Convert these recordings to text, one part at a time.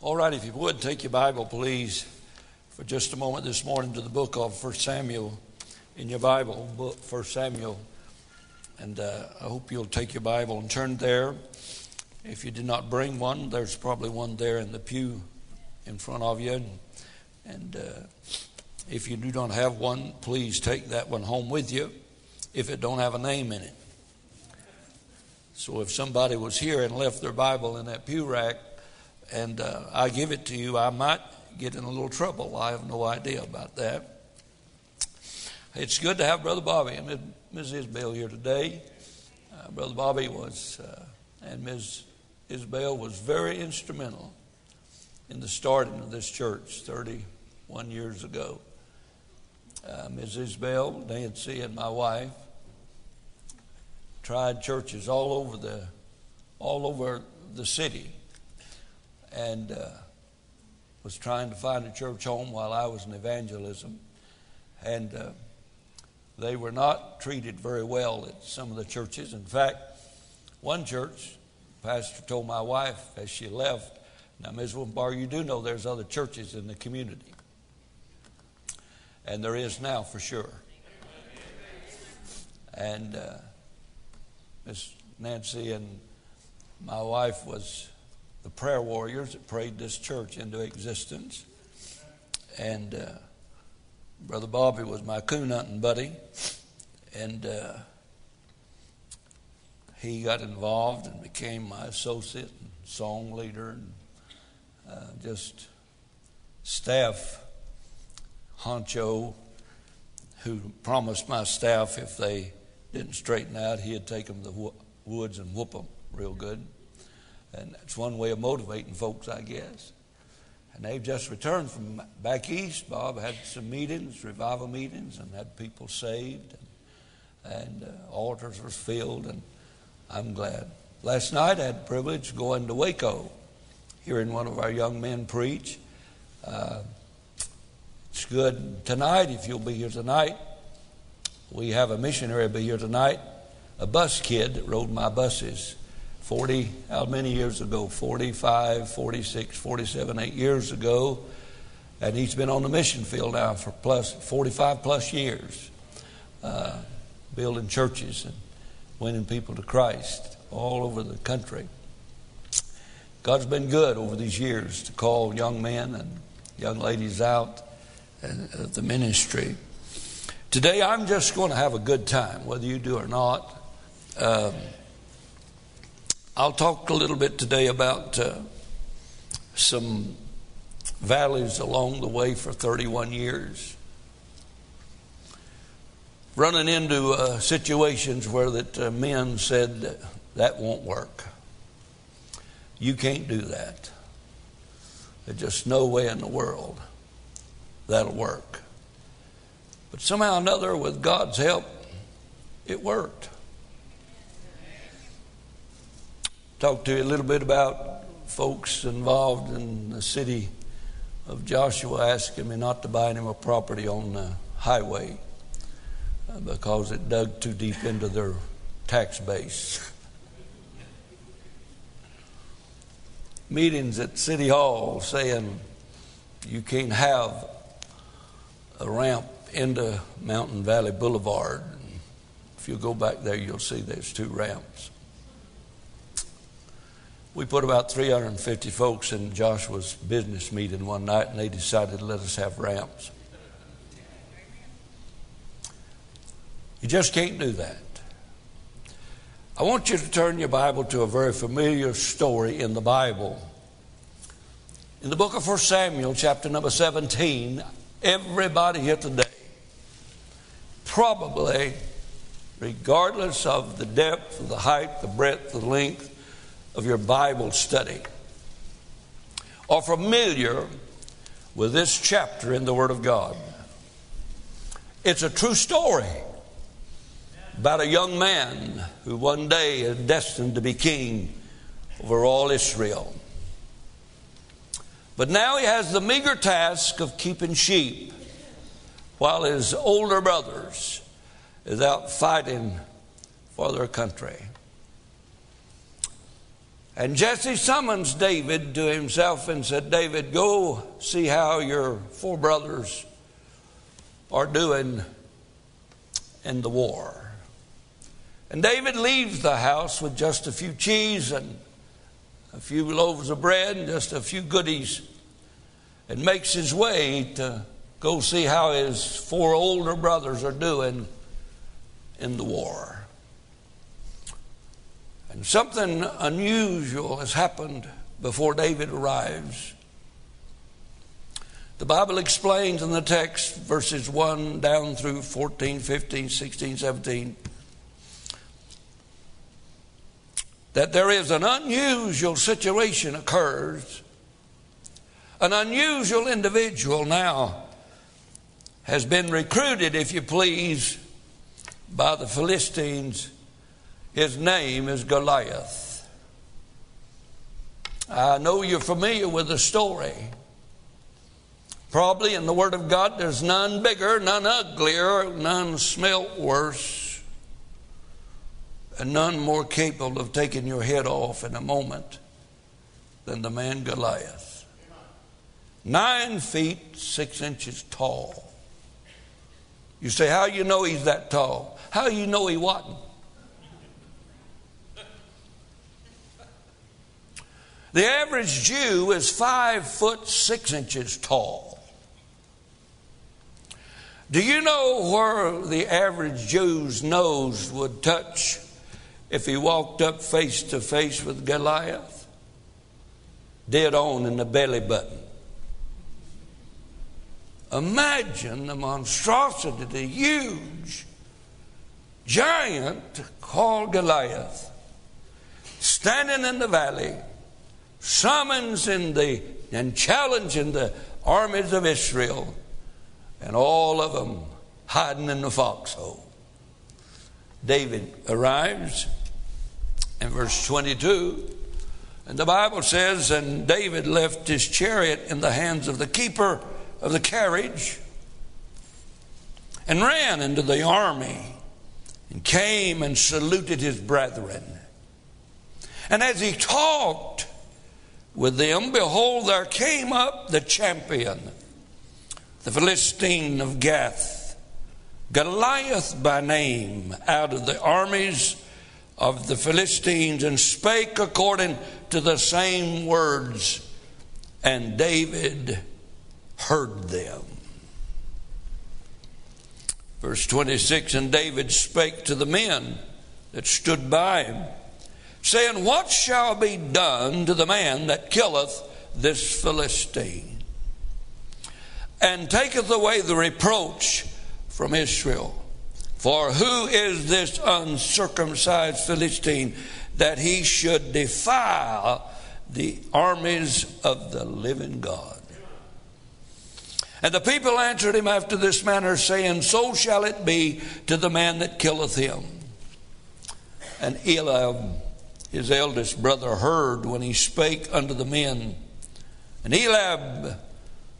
All right, if you would, take your Bible, please, for just a moment this morning to the book of 1 Samuel in your Bible, book 1 Samuel. And uh, I hope you'll take your Bible and turn there. If you did not bring one, there's probably one there in the pew in front of you. And, and uh, if you do not have one, please take that one home with you if it don't have a name in it. So if somebody was here and left their Bible in that pew rack, and uh, I give it to you, I might get in a little trouble. I have no idea about that. It's good to have Brother Bobby and Ms. Isabel here today. Uh, Brother Bobby was, uh, and Ms. Isabel was very instrumental in the starting of this church 31 years ago. Uh, Ms. Isabel, Nancy, and my wife tried churches all over the all over the city and uh, was trying to find a church home while I was in evangelism. And uh, they were not treated very well at some of the churches. In fact, one church, pastor told my wife as she left, now, Ms. Wimbar, you do know there's other churches in the community. And there is now for sure. And uh, Miss Nancy and my wife was the prayer warriors that prayed this church into existence. And uh, Brother Bobby was my coon hunting buddy. And uh, he got involved and became my associate and song leader and uh, just staff honcho who promised my staff if they didn't straighten out, he'd take them to the woods and whoop them real good. And that's one way of motivating folks, I guess. And they've just returned from back east. Bob had some meetings, revival meetings, and had people saved, and, and uh, altars were filled, and I'm glad. Last night I had the privilege of going to Waco, hearing one of our young men preach. Uh, it's good tonight, if you'll be here tonight. We have a missionary be here tonight, a bus kid that rode my buses 40, how many years ago? 45, 46, 47, 8 years ago. And he's been on the mission field now for plus 45 plus years, uh, building churches and winning people to Christ all over the country. God's been good over these years to call young men and young ladies out of the ministry. Today, I'm just going to have a good time, whether you do or not. Um, I'll talk a little bit today about uh, some valleys along the way for 31 years. Running into uh, situations where that uh, men said that won't work. You can't do that. There's just no way in the world that'll work. But somehow or another, with God's help, it worked. Talk to you a little bit about folks involved in the city of Joshua asking me not to buy any more property on the highway uh, because it dug too deep into their tax base. Meetings at City Hall saying you can't have a ramp into Mountain Valley Boulevard. If you go back there, you'll see there's two ramps. We put about 350 folks in Joshua's business meeting one night, and they decided to let us have ramps. You just can't do that. I want you to turn your Bible to a very familiar story in the Bible. In the book of 1 Samuel, chapter number 17, everybody here today, probably, regardless of the depth, the height, the breadth, the length, of your Bible study are familiar with this chapter in the Word of God. It's a true story about a young man who one day is destined to be king over all Israel. But now he has the meager task of keeping sheep while his older brothers is out fighting for their country. And Jesse summons David to himself and said, David, go see how your four brothers are doing in the war. And David leaves the house with just a few cheese and a few loaves of bread and just a few goodies and makes his way to go see how his four older brothers are doing in the war. And something unusual has happened before David arrives. The Bible explains in the text, verses 1 down through 14, 15, 16, 17, that there is an unusual situation occurs. An unusual individual now has been recruited, if you please, by the Philistines. His name is Goliath. I know you're familiar with the story. Probably in the Word of God, there's none bigger, none uglier, none smelt worse, and none more capable of taking your head off in a moment than the man Goliath. Nine feet, six inches tall. You say, How you know he's that tall? How you know he wasn't? The average Jew is five foot six inches tall. Do you know where the average Jew's nose would touch if he walked up face to face with Goliath? Dead on in the belly button. Imagine the monstrosity, the huge giant called Goliath standing in the valley, summons in the and challenging the armies of Israel and all of them hiding in the foxhole. David arrives in verse 22, and the Bible says, And David left his chariot in the hands of the keeper of the carriage and ran into the army and came and saluted his brethren. And as he talked with them, behold, there came up the champion the Philistine of Gath, Goliath by name, out of the armies of the Philistines, and spake according to the same words, and David heard them. Verse 26 And David spake to the men that stood by him, saying, What shall be done to the man that killeth this Philistine? and taketh away the reproach from Israel. For who is this uncircumcised Philistine that he should defile the armies of the living God? And the people answered him after this manner, saying, So shall it be to the man that killeth him. And Eliab, his eldest brother, heard when he spake unto the men. And Eliab,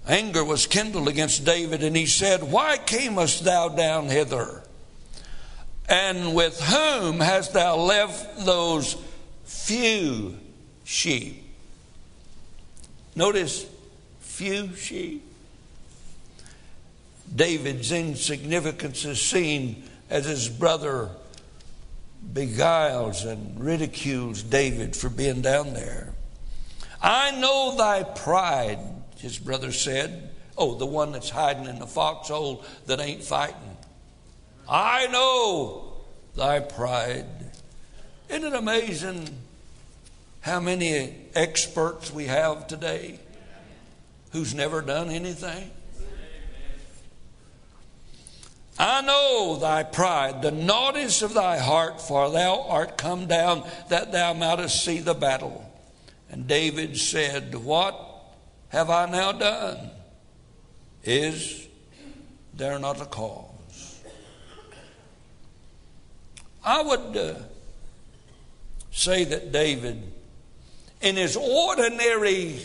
anger was kindled against David, and he said, Why camest thou down hither? And with whom hast thou left those few sheep? Notice, few sheep. David's insignificance is seen as his brother beguiles and ridicules David for being down there. I know thy pride his brother said. Oh, the one that's hiding in the foxhole that ain't fighting. I know thy pride. Isn't it amazing how many experts we have today who's never done anything? I know thy pride, the naughtiness of thy heart, for thou art come down that thou mightest see the battle. And David said, What have I now done? Is there not a cause? I would uh, say that David, in his ordinary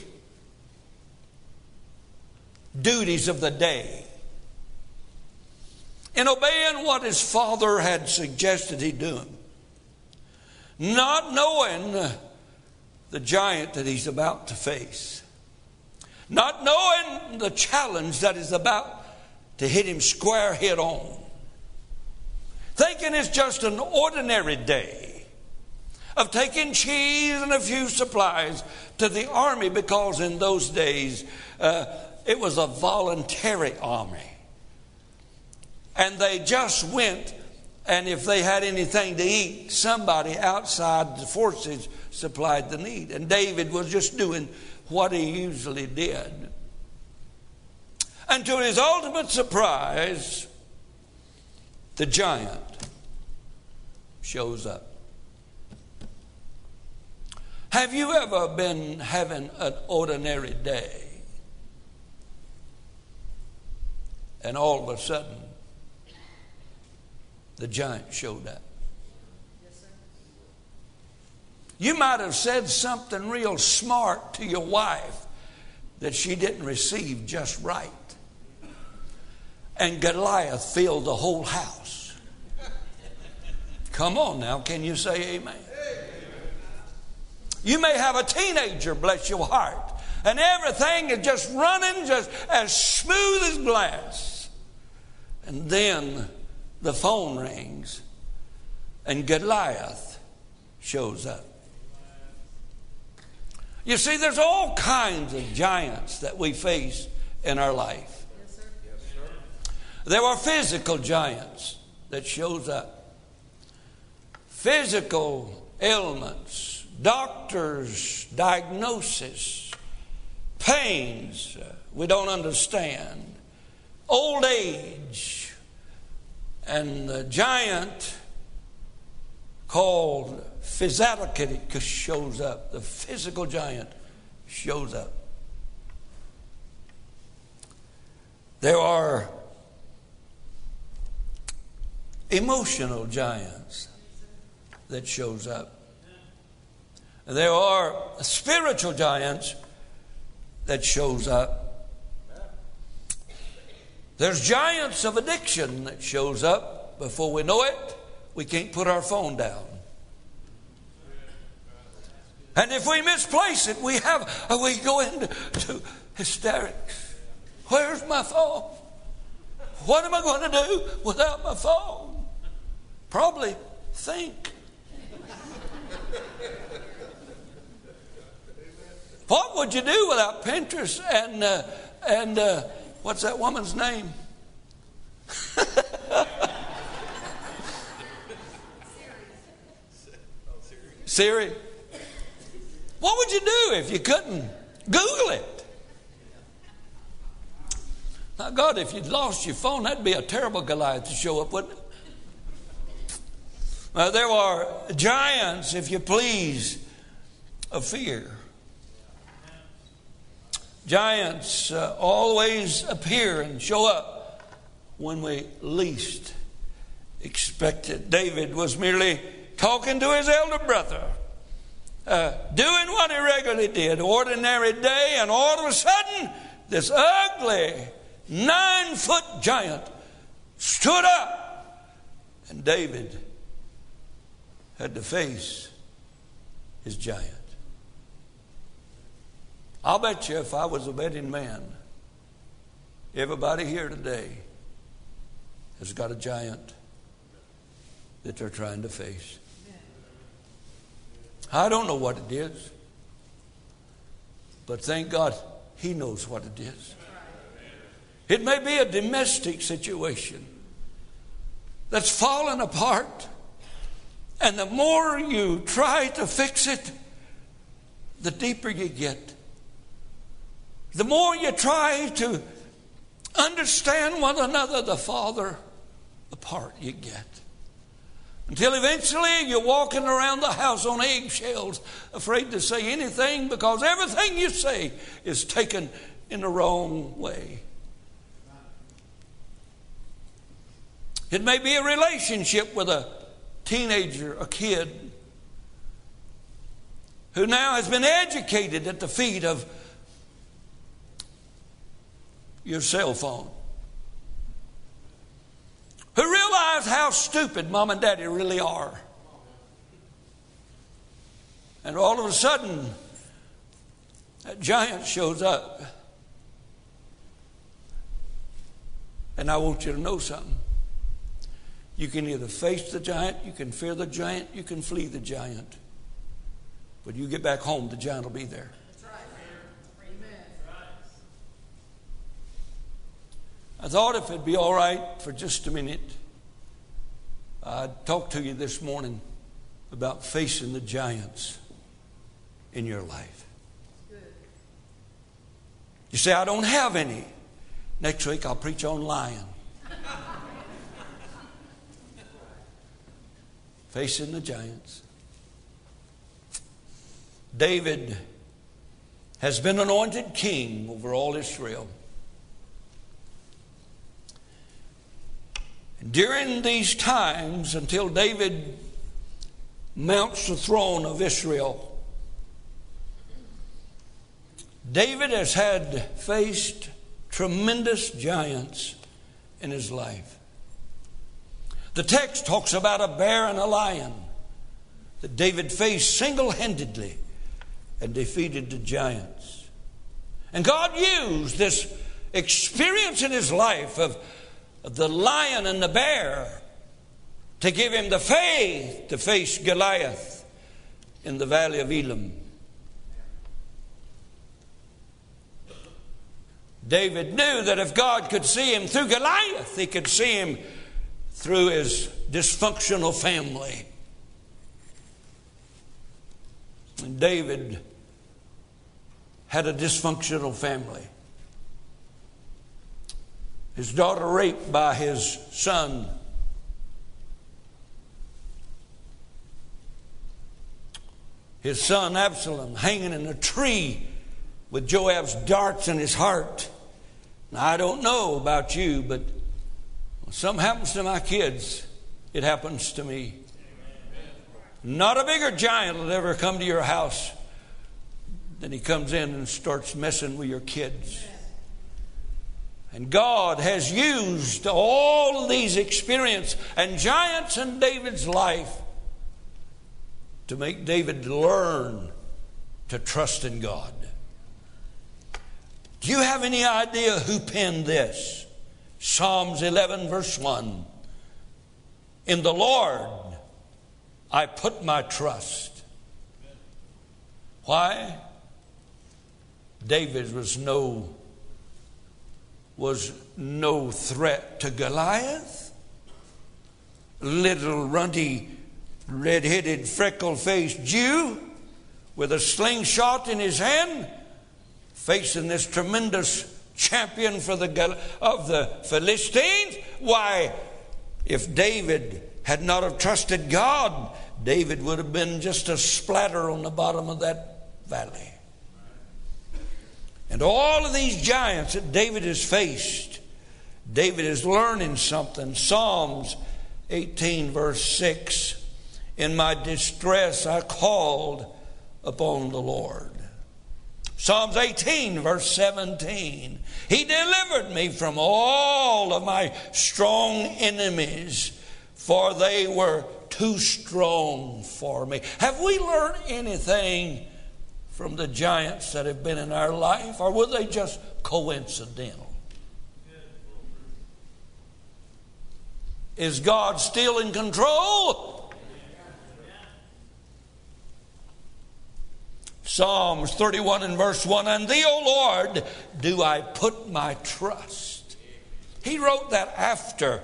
duties of the day, in obeying what his father had suggested he do, not knowing the giant that he's about to face. Not knowing the challenge that is about to hit him square head on. Thinking it's just an ordinary day of taking cheese and a few supplies to the army because in those days uh, it was a voluntary army. And they just went, and if they had anything to eat, somebody outside the forces supplied the need. And David was just doing what he usually did. And to his ultimate surprise, the giant shows up. Have you ever been having an ordinary day? And all of a sudden, the giant showed up. You might have said something real smart to your wife that she didn't receive just right. And Goliath filled the whole house. Come on now, can you say amen? You may have a teenager, bless your heart, and everything is just running just as smooth as glass. And then the phone rings, and Goliath shows up. You see, there's all kinds of giants that we face in our life. Yes, sir. There are physical giants that shows up. Physical ailments, doctors' diagnosis, pains uh, we don't understand, old age, and the giant called Physicality shows up. The physical giant shows up. There are emotional giants that shows up. There are spiritual giants that shows up. There's giants of addiction that shows up. Before we know it, we can't put our phone down. And if we misplace it, we have we go into hysterics. Where's my phone? What am I going to do without my phone? Probably think. What would you do without Pinterest and uh, and uh, what's that woman's name? Siri. What would you do if you couldn't Google it? Now, God, if you'd lost your phone, that'd be a terrible Goliath to show up, wouldn't it? Now, there are giants, if you please, of fear. Giants uh, always appear and show up when we least expect it. David was merely talking to his elder brother uh, doing what he regularly did, ordinary day, and all of a sudden, this ugly nine foot giant stood up, and David had to face his giant. I'll bet you if I was a betting man, everybody here today has got a giant that they're trying to face. I don't know what it is. But thank God, He knows what it is. It may be a domestic situation that's fallen apart. And the more you try to fix it, the deeper you get. The more you try to understand one another, the farther apart you get. Until eventually you're walking around the house on eggshells, afraid to say anything because everything you say is taken in the wrong way. It may be a relationship with a teenager, a kid, who now has been educated at the feet of your cell phone who realize how stupid mom and daddy really are. And all of a sudden, that giant shows up. And I want you to know something. You can either face the giant, you can fear the giant, you can flee the giant. But you get back home, the giant will be there. I thought if it'd be all right for just a minute, I'd talk to you this morning about facing the giants in your life. You say, I don't have any. Next week I'll preach on lying. facing the giants. David has been anointed king over all Israel. During these times, until David mounts the throne of Israel, David has had faced tremendous giants in his life. The text talks about a bear and a lion that David faced single handedly and defeated the giants. And God used this experience in his life of the lion and the bear to give him the faith to face Goliath in the valley of Elah. David knew that if God could see him through Goliath, he could see him through his dysfunctional family. And David had a dysfunctional family. His daughter raped by his son. His son Absalom hanging in a tree with Joab's darts in his heart. Now, I don't know about you, but when something happens to my kids, it happens to me. Not a bigger giant will ever come to your house than he comes in and starts messing with your kids. And God has used all of these experiences and giants in David's life to make David learn to trust in God. Do you have any idea who penned this? Psalms 11, verse 1. In the Lord I put my trust. Why? David was no was no threat to Goliath. Little runty, red headed, freckle faced Jew with a slingshot in his hand, facing this tremendous champion for the, of the Philistines. Why, if David had not have trusted God, David would have been just a splatter on the bottom of that valley. And all of these giants that David has faced, David is learning something. Psalms 18, verse 6 In my distress I called upon the Lord. Psalms 18, verse 17 He delivered me from all of my strong enemies, for they were too strong for me. Have we learned anything? From the giants that have been in our life, or were they just coincidental? Is God still in control? Psalms 31 and verse 1 And thee, O Lord, do I put my trust. He wrote that after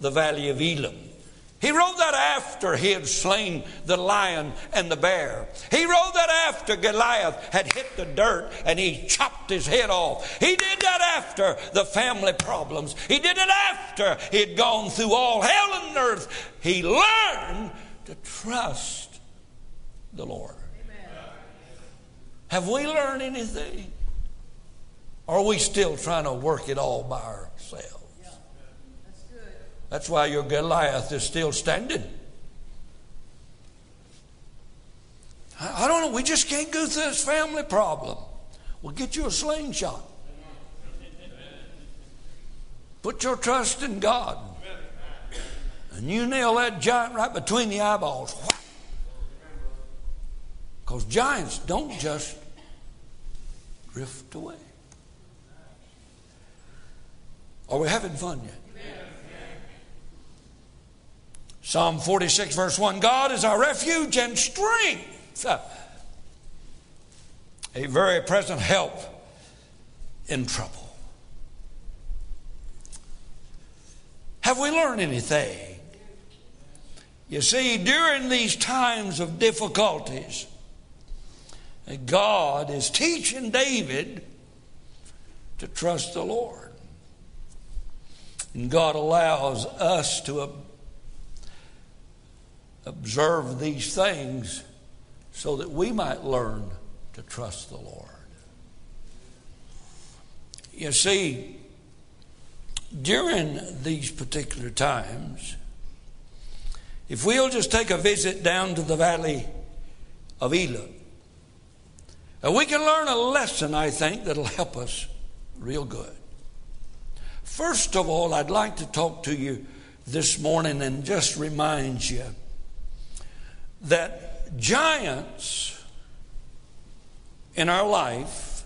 the valley of Elah. He wrote that after he had slain the lion and the bear. He wrote that after Goliath had hit the dirt and he chopped his head off. He did that after the family problems. He did it after he had gone through all hell and earth. He learned to trust the Lord. Amen. Have we learned anything? Or are we still trying to work it all by ourselves? That's why your Goliath is still standing. I don't know. We just can't go through this family problem. Well, get you a slingshot. Put your trust in God. And you nail that giant right between the eyeballs. Because giants don't just drift away. Are we having fun yet? Psalm 46, verse 1 God is our refuge and strength, a very present help in trouble. Have we learned anything? You see, during these times of difficulties, God is teaching David to trust the Lord. And God allows us to observe these things so that we might learn to trust the Lord. You see, during these particular times, if we'll just take a visit down to the valley of Elah, we can learn a lesson, I think, that'll help us real good. First of all, I'd like to talk to you this morning and just remind you that giants in our life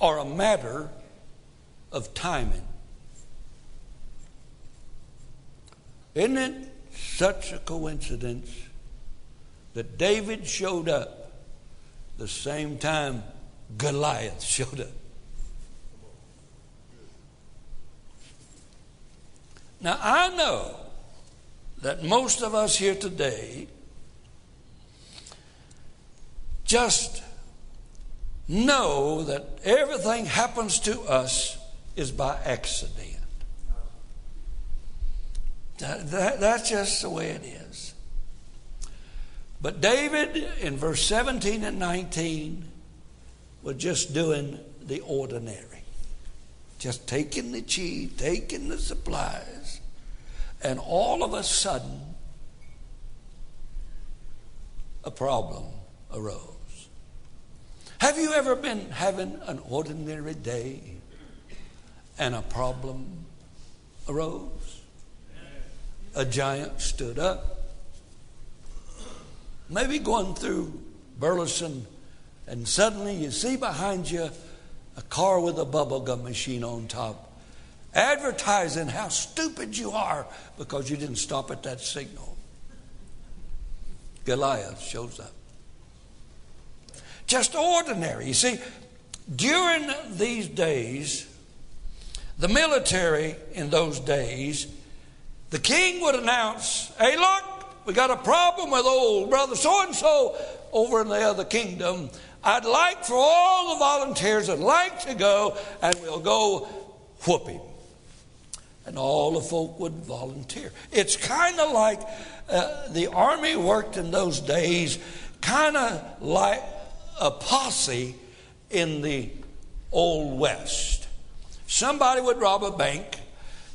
are a matter of timing. Isn't it such a coincidence that David showed up the same time Goliath showed up? Now, I know that most of us here today just know that everything happens to us is by accident. That, that, that's just the way it is. But David, in verse 17 and 19, was just doing the ordinary. Just taking the cheese, taking the supplies, and all of a sudden, a problem arose. Have you ever been having an ordinary day and a problem arose? A giant stood up. Maybe going through Burleson, and suddenly you see behind you a car with a bubblegum machine on top, advertising how stupid you are because you didn't stop at that signal. Goliath shows up. Just ordinary. You see, during these days, the military in those days, the king would announce, Hey, look, we got a problem with old brother so and so over in the other kingdom. I'd like for all the volunteers that like to go, and we'll go whoop him. And all the folk would volunteer. It's kind of like uh, the army worked in those days, kind of like a posse in the Old West. Somebody would rob a bank,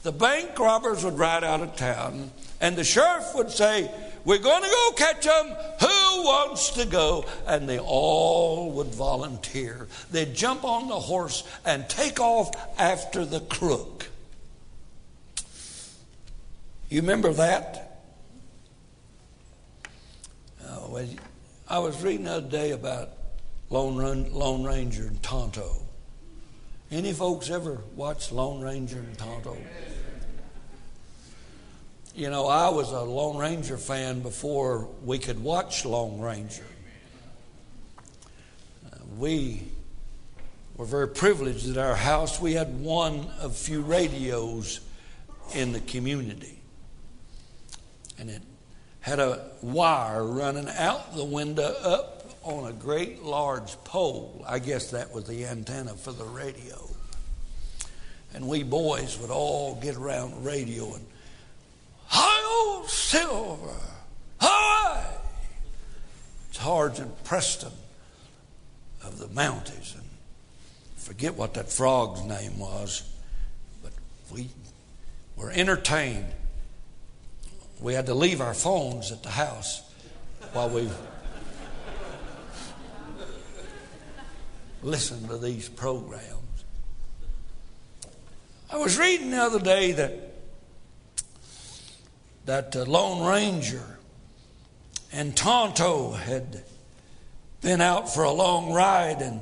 the bank robbers would ride out of town, and the sheriff would say, We're going to go catch them. Who wants to go? And they all would volunteer. They'd jump on the horse and take off after the crook. You remember that? Oh, well, I was reading the other day about Lone, Run, Lone Ranger and Tonto. Any folks ever watched Lone Ranger and Tonto? You know, I was a Lone Ranger fan before we could watch Lone Ranger. Uh, we were very privileged at our house. We had one of few radios in the community. And it had a wire running out the window up on a great large pole. I guess that was the antenna for the radio. And we boys would all get around the radio and, Hi, old Silver! Hi! Sergeant Preston of the Mounties. And forget what that frog's name was, but we were entertained. We had to leave our phones at the house while we listened to these programs. I was reading the other day that that uh, Lone Ranger and Tonto had been out for a long ride and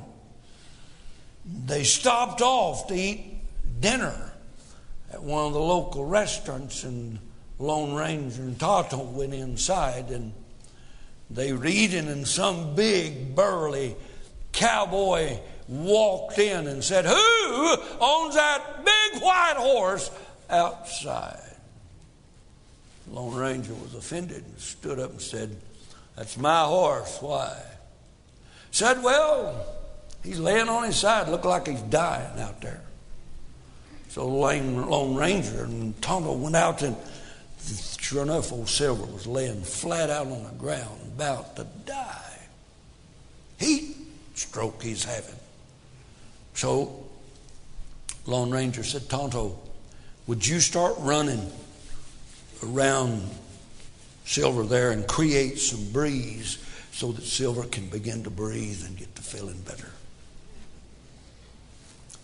they stopped off to eat dinner at one of the local restaurants and Lone Ranger and Tonto went inside and they were eating and some big burly cowboy walked in and said, Who owns that big white horse outside? Lone Ranger was offended and stood up and said, That's my horse. Why? Said, Well, he's laying on his side, looked like he's dying out there. So Lone Ranger and Tonto went out and sure enough, old Silver was laying flat out on the ground, about to die. Heat stroke he's having. So Lone Ranger said, Tonto, would you start running around Silver there and create some breeze so that Silver can begin to breathe and get to feeling better?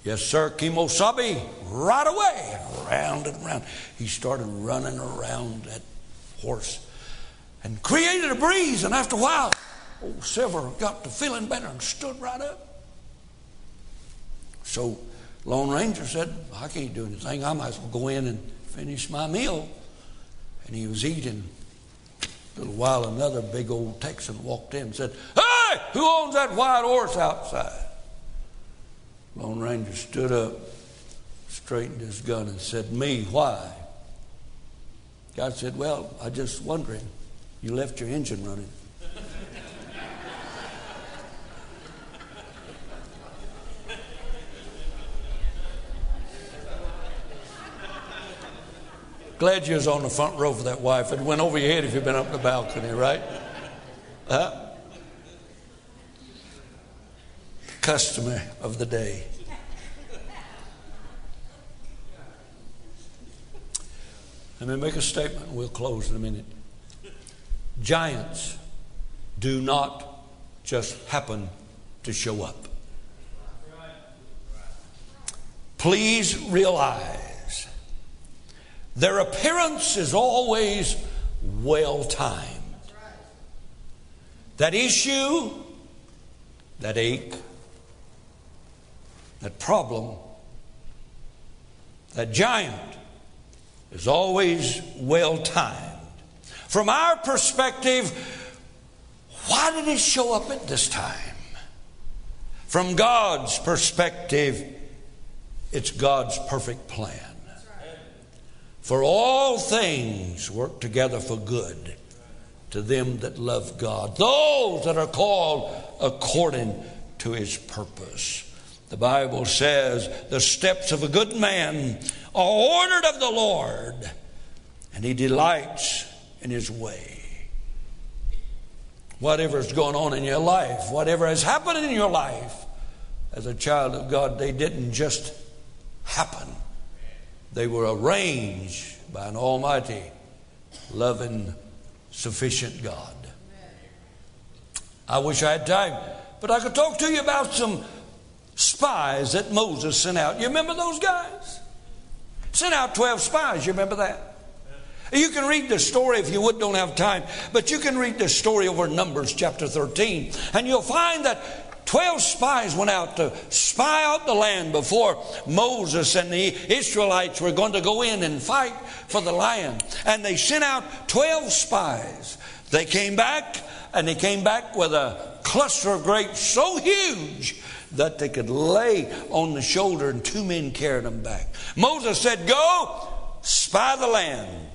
Yes, sir, Kemosabe, right away, round and round. He started running around that horse and created a breeze, and after a while, oh, old Silver got to feeling better and stood right up. So Lone Ranger said, I can't do anything. I might as well go in and finish my meal. And he was eating. A little while, another big old Texan walked in and said, Hey, who owns that white horse outside? Lone Ranger stood up, straightened his gun, and said, Me, why? God said, Well, I just wondering. You left your engine running. Glad you was on the front row for that wife. It went over your head if you'd been up the balcony, right? Huh? Customer of the day. Let me make a statement and we'll close in a minute. Giants do not just happen to show up. Please realize their appearance is always well timed. That issue, that ache, that problem, that giant, is always well timed. From our perspective, why did it show up at this time? From God's perspective, it's God's perfect plan. For all things work together for good to them that love God, those that are called according to his purpose. The Bible says, The steps of a good man are ordered of the Lord, and he delights in his way. Whatever is going on in your life, whatever has happened in your life, as a child of God, they didn't just happen. They were arranged by an almighty, loving, sufficient God. I wish I had time, but I could talk to you about some spies that Moses sent out. You remember those guys? Sent out 12 spies. You remember that? You can read the story if you would, don't have time, but you can read the story over Numbers chapter 13, and you'll find that 12 spies went out to spy out the land before Moses and the Israelites were going to go in and fight for the land. And they sent out 12 spies. They came back, and they came back with a cluster of grapes so huge that they could lay on the shoulder, and two men carried them back. Moses said, Go, spy the land,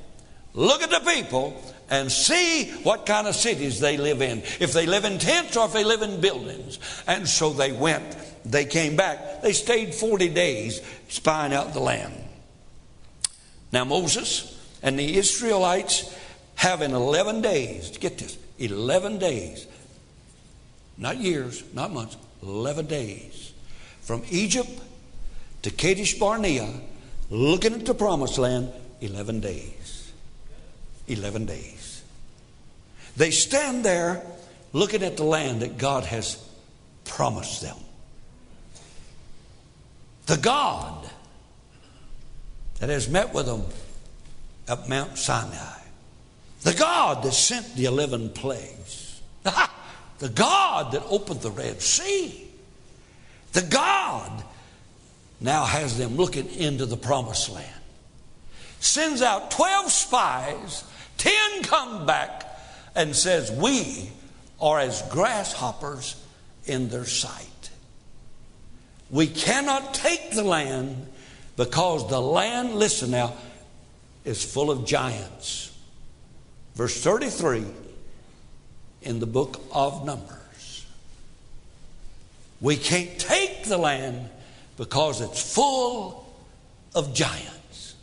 look at the people, and see what kind of cities they live in. If they live in tents or if they live in buildings. And so they went. They came back. They stayed 40 days spying out the land. Now, Moses and the Israelites have in 11 days, get this, 11 days, not years, not months, 11 days. From Egypt to Kadesh Barnea, looking at the promised land, 11 days. 11 days. They stand there looking at the land that God has promised them. The God that has met with them at Mount Sinai. The God that sent the 11 plagues. the God that opened the Red Sea, the God now has them looking into the promised land. Sends out 12 spies, 10 come back and says, We are as grasshoppers in their sight. We cannot take the land because the land, listen now, is full of giants. Verse 33 in the book of Numbers. We can't take the land because it's full of giants.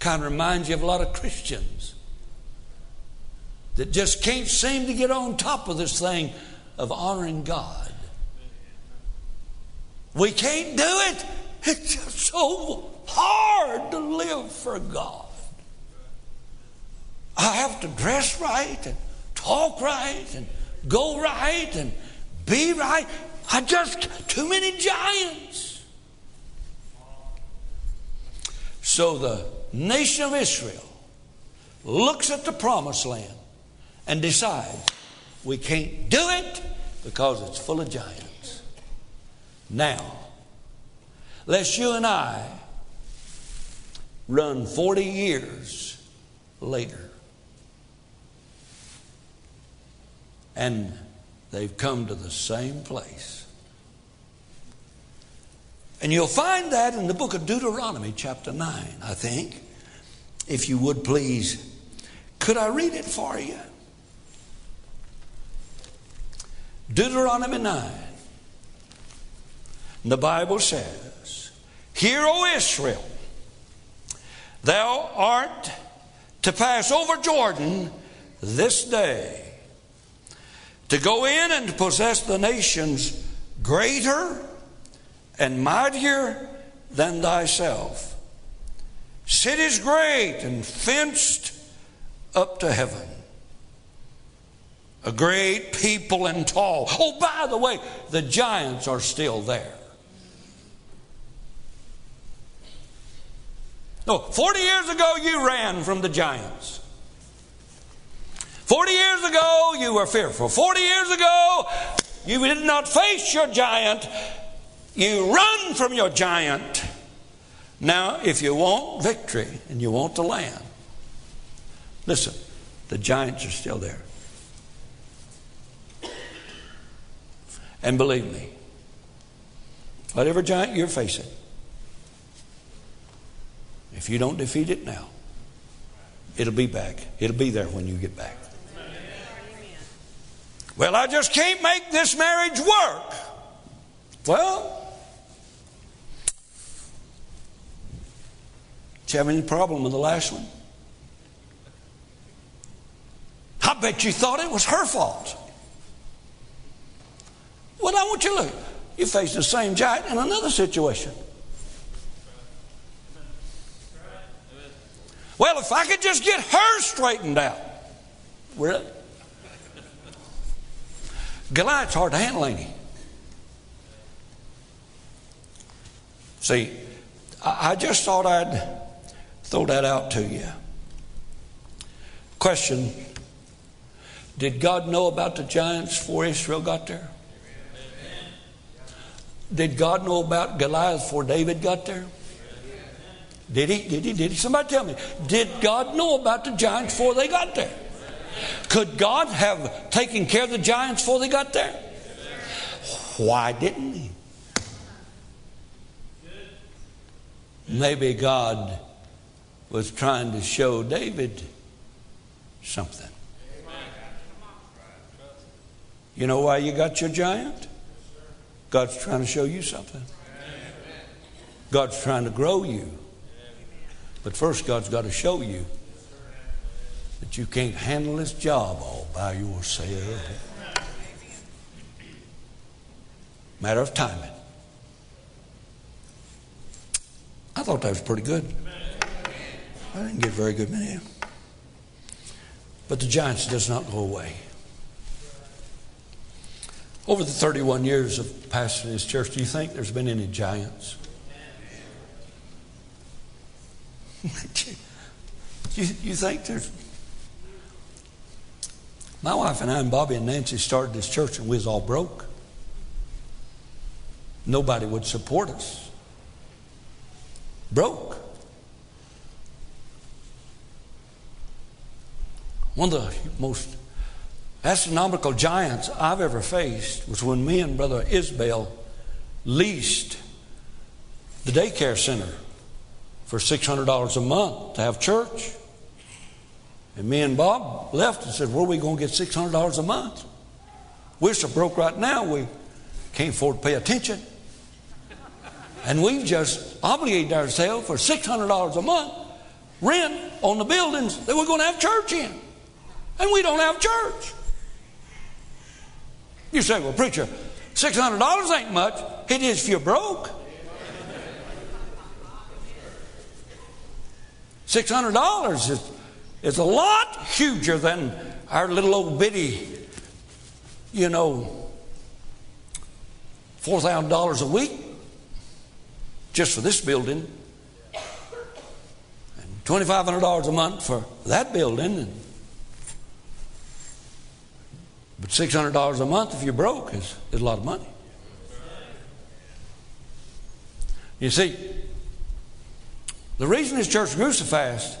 Kind of reminds you of a lot of Christians that just can't seem to get on top of this thing of honoring God. We can't do it. It's just so hard to live for God. I have to dress right and talk right and go right and be right. I just, too many giants. So the nation of Israel looks at the promised land and decides we can't do it because it's full of giants. Now, lest you and I run 40 years later and they've come to the same place. And you'll find that in the book of Deuteronomy, chapter 9, I think. If you would please, could I read it for you? Deuteronomy 9. The Bible says, Hear, O Israel, thou art to pass over Jordan this day, to go in and possess the nations greater and mightier than thyself. Cities great and fenced up to heaven. A great people and tall. Oh, by the way, the giants are still there. No, 40 years ago you ran from the giants. 40 years ago you were fearful. 40 years ago you did not face your giant. You run from your giant. Now, if you want victory and you want the land, listen, the giants are still there. And believe me, whatever giant you're facing, if you don't defeat it now, it'll be back. It'll be there when you get back. Well, I just can't make this marriage work. Well, Did you have any problem with the last one? I bet you thought it was her fault. Well, I want you to look. You face the same giant in another situation. Well, if I could just get her straightened out. Really? Goliath's hard to handle, ain't he? See, I just thought I'd throw that out to you. Question Did God know about the giants before Israel got there? Did God know about Goliath before David got there? Did he? Did he? Did he? Somebody tell me. Did God know about the giants before they got there? Could God have taken care of the giants before they got there? Why didn't he? Maybe God was trying to show David something. You know why you got your giant? God's trying to show you something. God's trying to grow you. But first, God's got to show you that you can't handle this job all by yourself. Matter of timing. I thought that was pretty good. I didn't get very good many. But the giants does not go away. Over the 31 years of pastoring this church, do you think there's been any giants? you, you think there's. My wife and I and Bobby and Nancy started this church and we was all broke. Nobody would support us. Broke. One of the most astronomical giants I've ever faced was when me and Brother Isbell leased the daycare center for $600 a month to have church. And me and Bob left and said, Where are we going to get $600 a month? We're so broke right now, we can't afford to pay attention. And we've just obligated ourselves for $600 a month rent on the buildings that we're going to have church in. And we don't have church. You say, Well, preacher, $600 ain't much. It is if you're broke. $600 is is a lot huger than our little old bitty, you know, $4,000 a week just for this building, and $2,500 a month for that building. And, but $600 a month if you're broke is, is a lot of money. You see, the reason this church grew so fast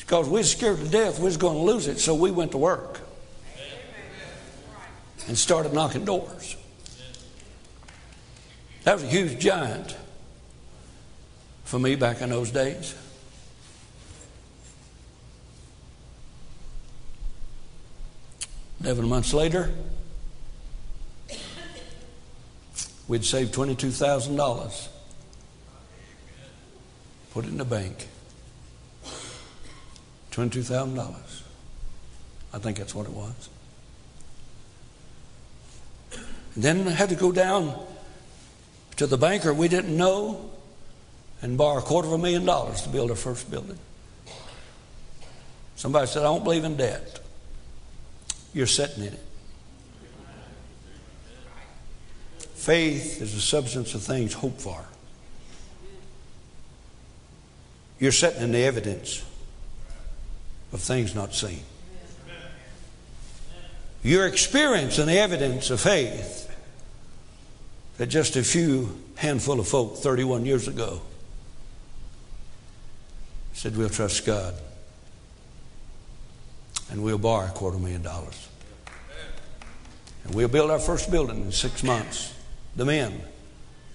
because we were scared to death we was going to lose it, so we went to work and started knocking doors. That was a huge giant for me back in those days. Eleven months later, we'd saved $22,000. Put it in the bank. $22,000. I think that's what it was. And then I had to go down to the banker we didn't know and borrow a quarter of a million dollars to build our first building. Somebody said, I don't believe in debt. You're sitting in it. Faith is the substance of things hoped for. You're sitting in the evidence of things not seen. Your experience and the evidence of faith that just a few handful of folk 31 years ago said, We'll trust God and we'll borrow a quarter million dollars. And we'll build our first building in six months. The men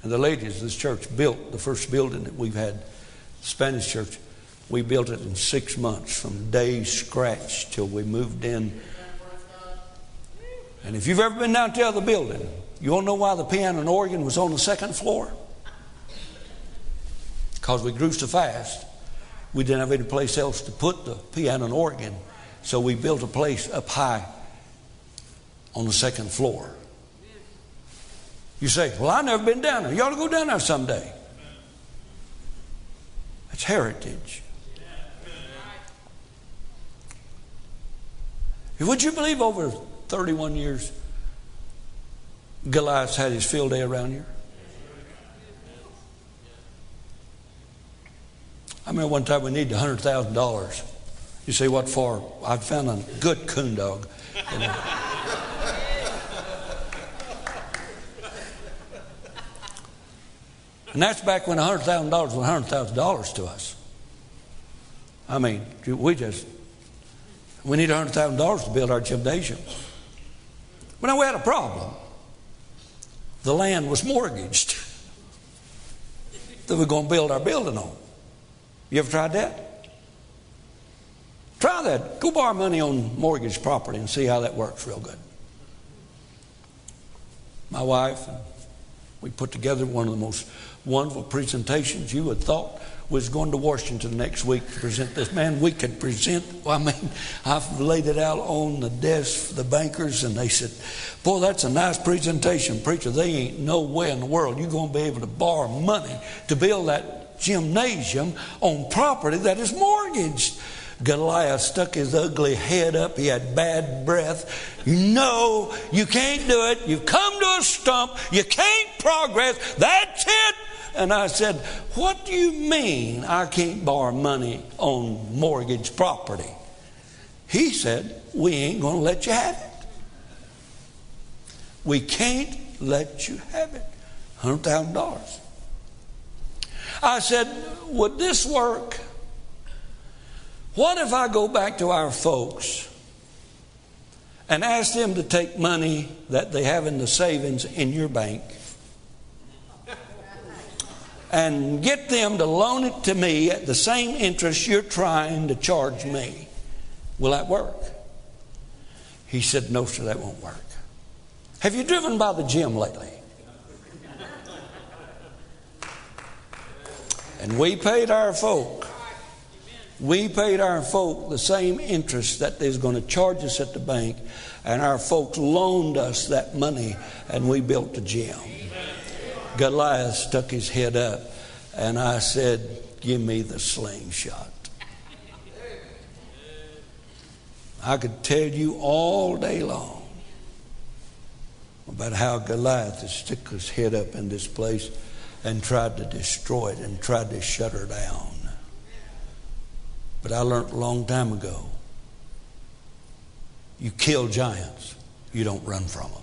and the ladies of this church built the first building that we've had, Spanish church. We built it in six months from day scratch till we moved in. And if you've ever been down to the other building, you want to know why the piano and organ was on the second floor? Because we grew so fast, we didn't have any place else to put the piano and organ. So we built a place up high on the second floor. You say, Well, I've never been down there. You ought to go down there someday. That's heritage. Would you believe over 31 years, Goliath's had his field day around here? I remember one time we needed $100,000. You say, what for? I found a good coon dog. and that's back when $100,000 was $100,000 to us. I mean, we just we need $100,000 to build our gymnasium. But now we had a problem. The land was mortgaged that we're going to build our building on. You ever tried that? Try that. Go borrow money on mortgage property and see how that works real good. My wife we put together one of the most wonderful presentations you would thought was going to Washington next week to present this. Man, we could present. I mean, I've laid it out on the desk for the bankers, and they said, Boy, that's a nice presentation, preacher. They ain't no way in the world you're going to be able to borrow money to build that gymnasium on property that is mortgaged. Goliath stuck his ugly head up. He had bad breath. No, you can't do it. You've come to a stump. You can't progress. That's it. And I said, What do you mean I can't borrow money on mortgage property? He said, We ain't going to let you have it. We can't let you have it. $100,000. I said, Would this work? What if I go back to our folks and ask them to take money that they have in the savings in your bank and get them to loan it to me at the same interest you're trying to charge me. Will that work? He said, No, sir, that won't work. Have you driven by the gym lately? And we paid our folk. We paid our folk the same interest that they was going to charge us at the bank, and our folks loaned us that money, and we built the gym. Goliath stuck his head up, and I said, Give me the slingshot. I could tell you all day long about how Goliath has stuck his head up in this place and tried to destroy it and tried to shut her down. But I learned a long time ago you kill giants, you don't run from them.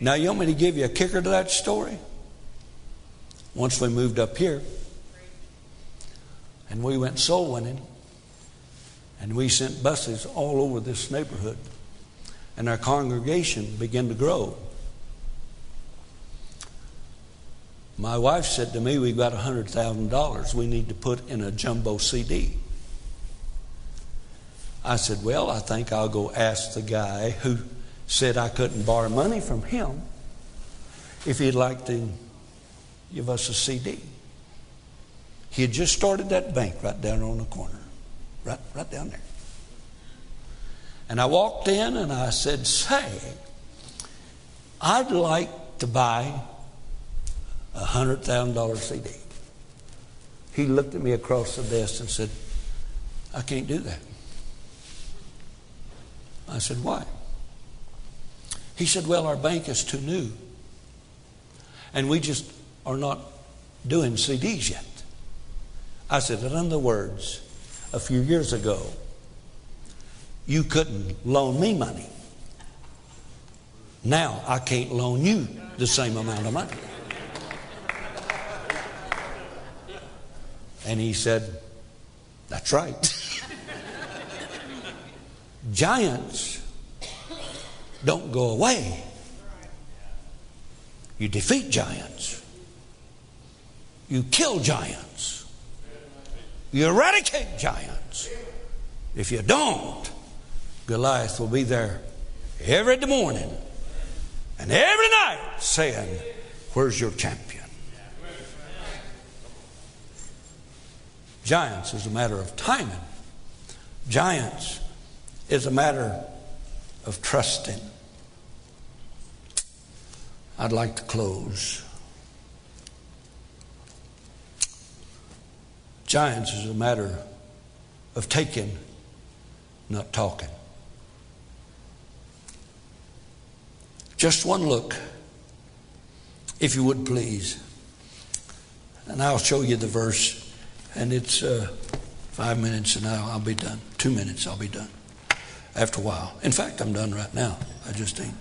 Now, you want me to give you a kicker to that story? Once we moved up here and we went soul winning, and we sent buses all over this neighborhood, and our congregation began to grow. My wife said to me, We've got $100,000 we need to put in a jumbo CD. I said, Well, I think I'll go ask the guy who said I couldn't borrow money from him if he'd like to give us a CD. He had just started that bank right down on the corner, right, right down there. And I walked in and I said, Say, I'd like to buy a $100,000 CD. He looked at me across the desk and said, I can't do that. I said, Why? He said, Well, our bank is too new. And we just are not doing CDs yet. I said, In other words, a few years ago, you couldn't loan me money. Now I can't loan you the same amount of money. And he said, That's right. Giants don't go away. You defeat giants. You kill giants. You eradicate giants. If you don't, Goliath will be there every morning and every night saying, Where's your champion? Giants is a matter of timing. Giants is a matter of trusting. I'd like to close. Giants is a matter of taking, not talking. Just one look, if you would please. And I'll show you the verse and it's uh, five minutes and I'll, I'll be done. Two minutes, I'll be done. After a while. In fact, I'm done right now. I just ain't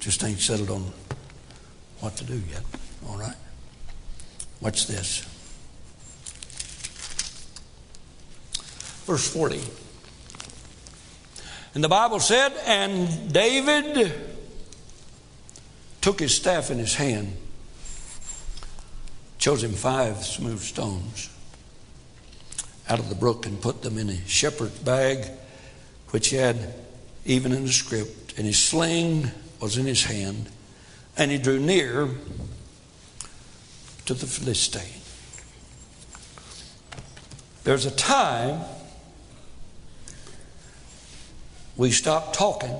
just ain't settled on what to do yet. All right. Watch this. Verse 40. And the Bible said, and David took his staff in his hand, chose him five smooth stones out of the brook and put them in a shepherd's bag, which he had even in the scrip, and his sling was in his hand, and he drew near to the Philistine. There's a time we stop talking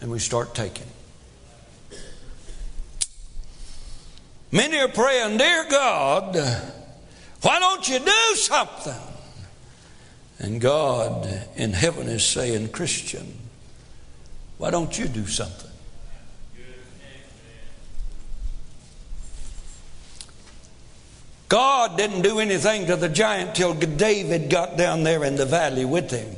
and we start taking. Many are praying, Dear God, why don't you do something? And God in heaven is saying, Christian, why don't you do something? God didn't do anything to the giant till David got down there in the valley with him.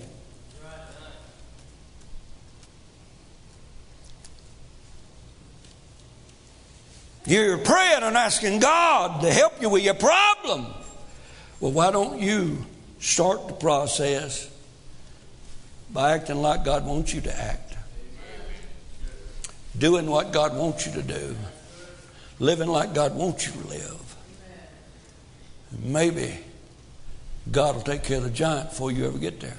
You're praying and asking God to help you with your problem. Well, why don't you start the process by acting like God wants you to act? Doing what God wants you to do. Living like God wants you to live. Maybe God will take care of the giant before you ever get there.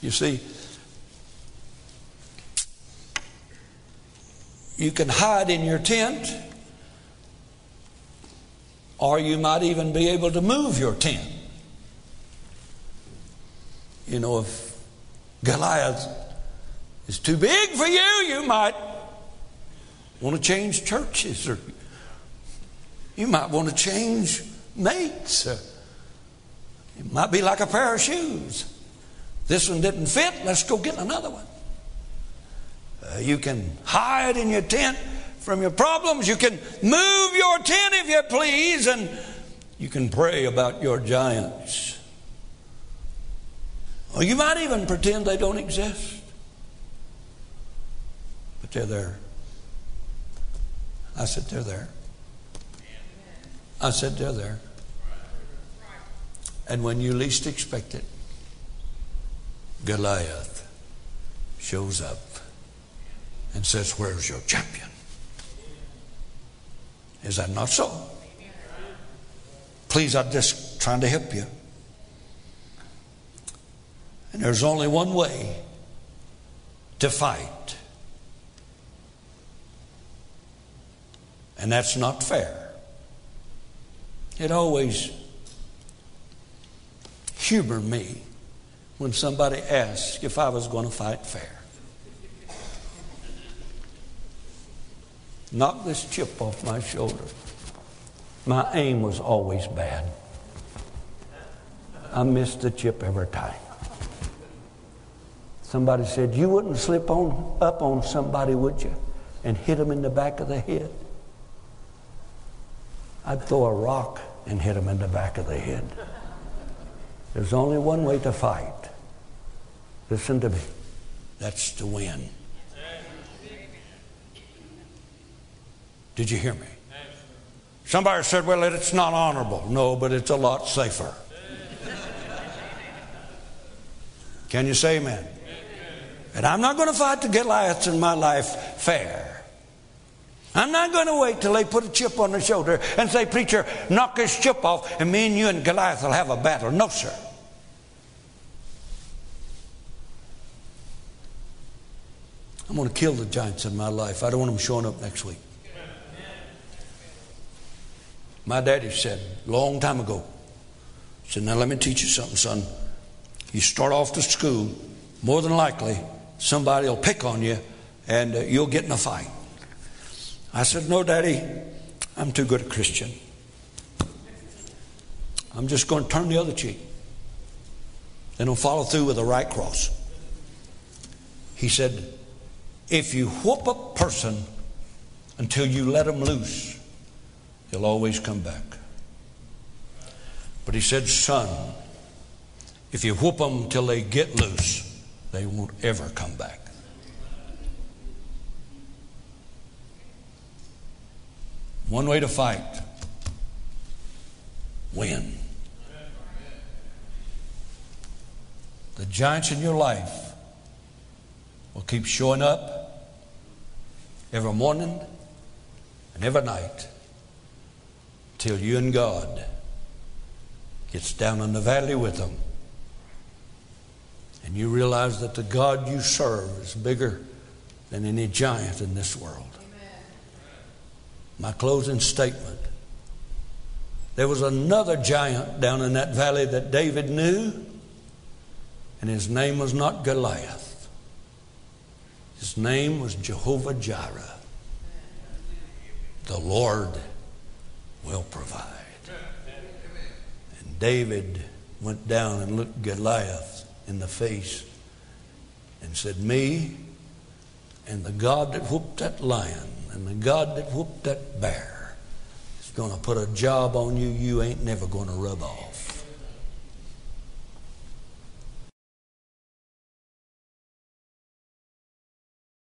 You see, You can hide in your tent, or you might even be able to move your tent. You know, if Goliath is too big for you, you might want to change churches, or you might want to change mates. It might be like a pair of shoes. This one didn't fit, let's go get another one. Uh, you can hide in your tent from your problems. You can move your tent if you please, and you can pray about your giants. Or you might even pretend they don't exist, but they're there. I said, they're there. I said, they're there. And when you least expect it, Goliath shows up and says, Where's your champion? Is that not so? Please, I'm just trying to help you. And there's only one way to fight, and that's not fair. It always humored me when somebody asked if I was going to fight fair. Knock this chip off my shoulder. My aim was always bad. I missed the chip every time. Somebody said, You wouldn't slip on, up on somebody, would you? And hit them in the back of the head. I'd throw a rock and hit them in the back of the head. There's only one way to fight. Listen to me. That's to win. Did you hear me? Somebody said, well, it's not honorable. No, but it's a lot safer. Can you say amen? And I'm not going to fight the Goliaths in my life fair. I'm not going to wait till they put a chip on their shoulder and say, Preacher, knock this chip off, and me and you and Goliath will have a battle. No, sir. I'm going to kill the giants in my life. I don't want them showing up next week. My daddy said long time ago, said, Now let me teach you something, son. You start off to school, more than likely, somebody will pick on you and uh, you'll get in a fight. I said, No, daddy, I'm too good a Christian. I'm just going to turn the other cheek. Then I'll follow through with the right cross. He said, If you whoop a person until you let them loose, He'll always come back. But he said, Son, if you whoop them till they get loose, they won't ever come back. One way to fight win. The giants in your life will keep showing up every morning and every night till you and God gets down in the valley with them. And you realize that the God you serve is bigger than any giant in this world. Amen. My closing statement. There was another giant down in that valley that David knew, and his name was not Goliath. His name was Jehovah Jireh. The Lord will provide. And David went down and looked Goliath in the face and said, Me and the God that whooped that lion And the God that whooped that bear is going to put a job on you you ain't never going to rub off.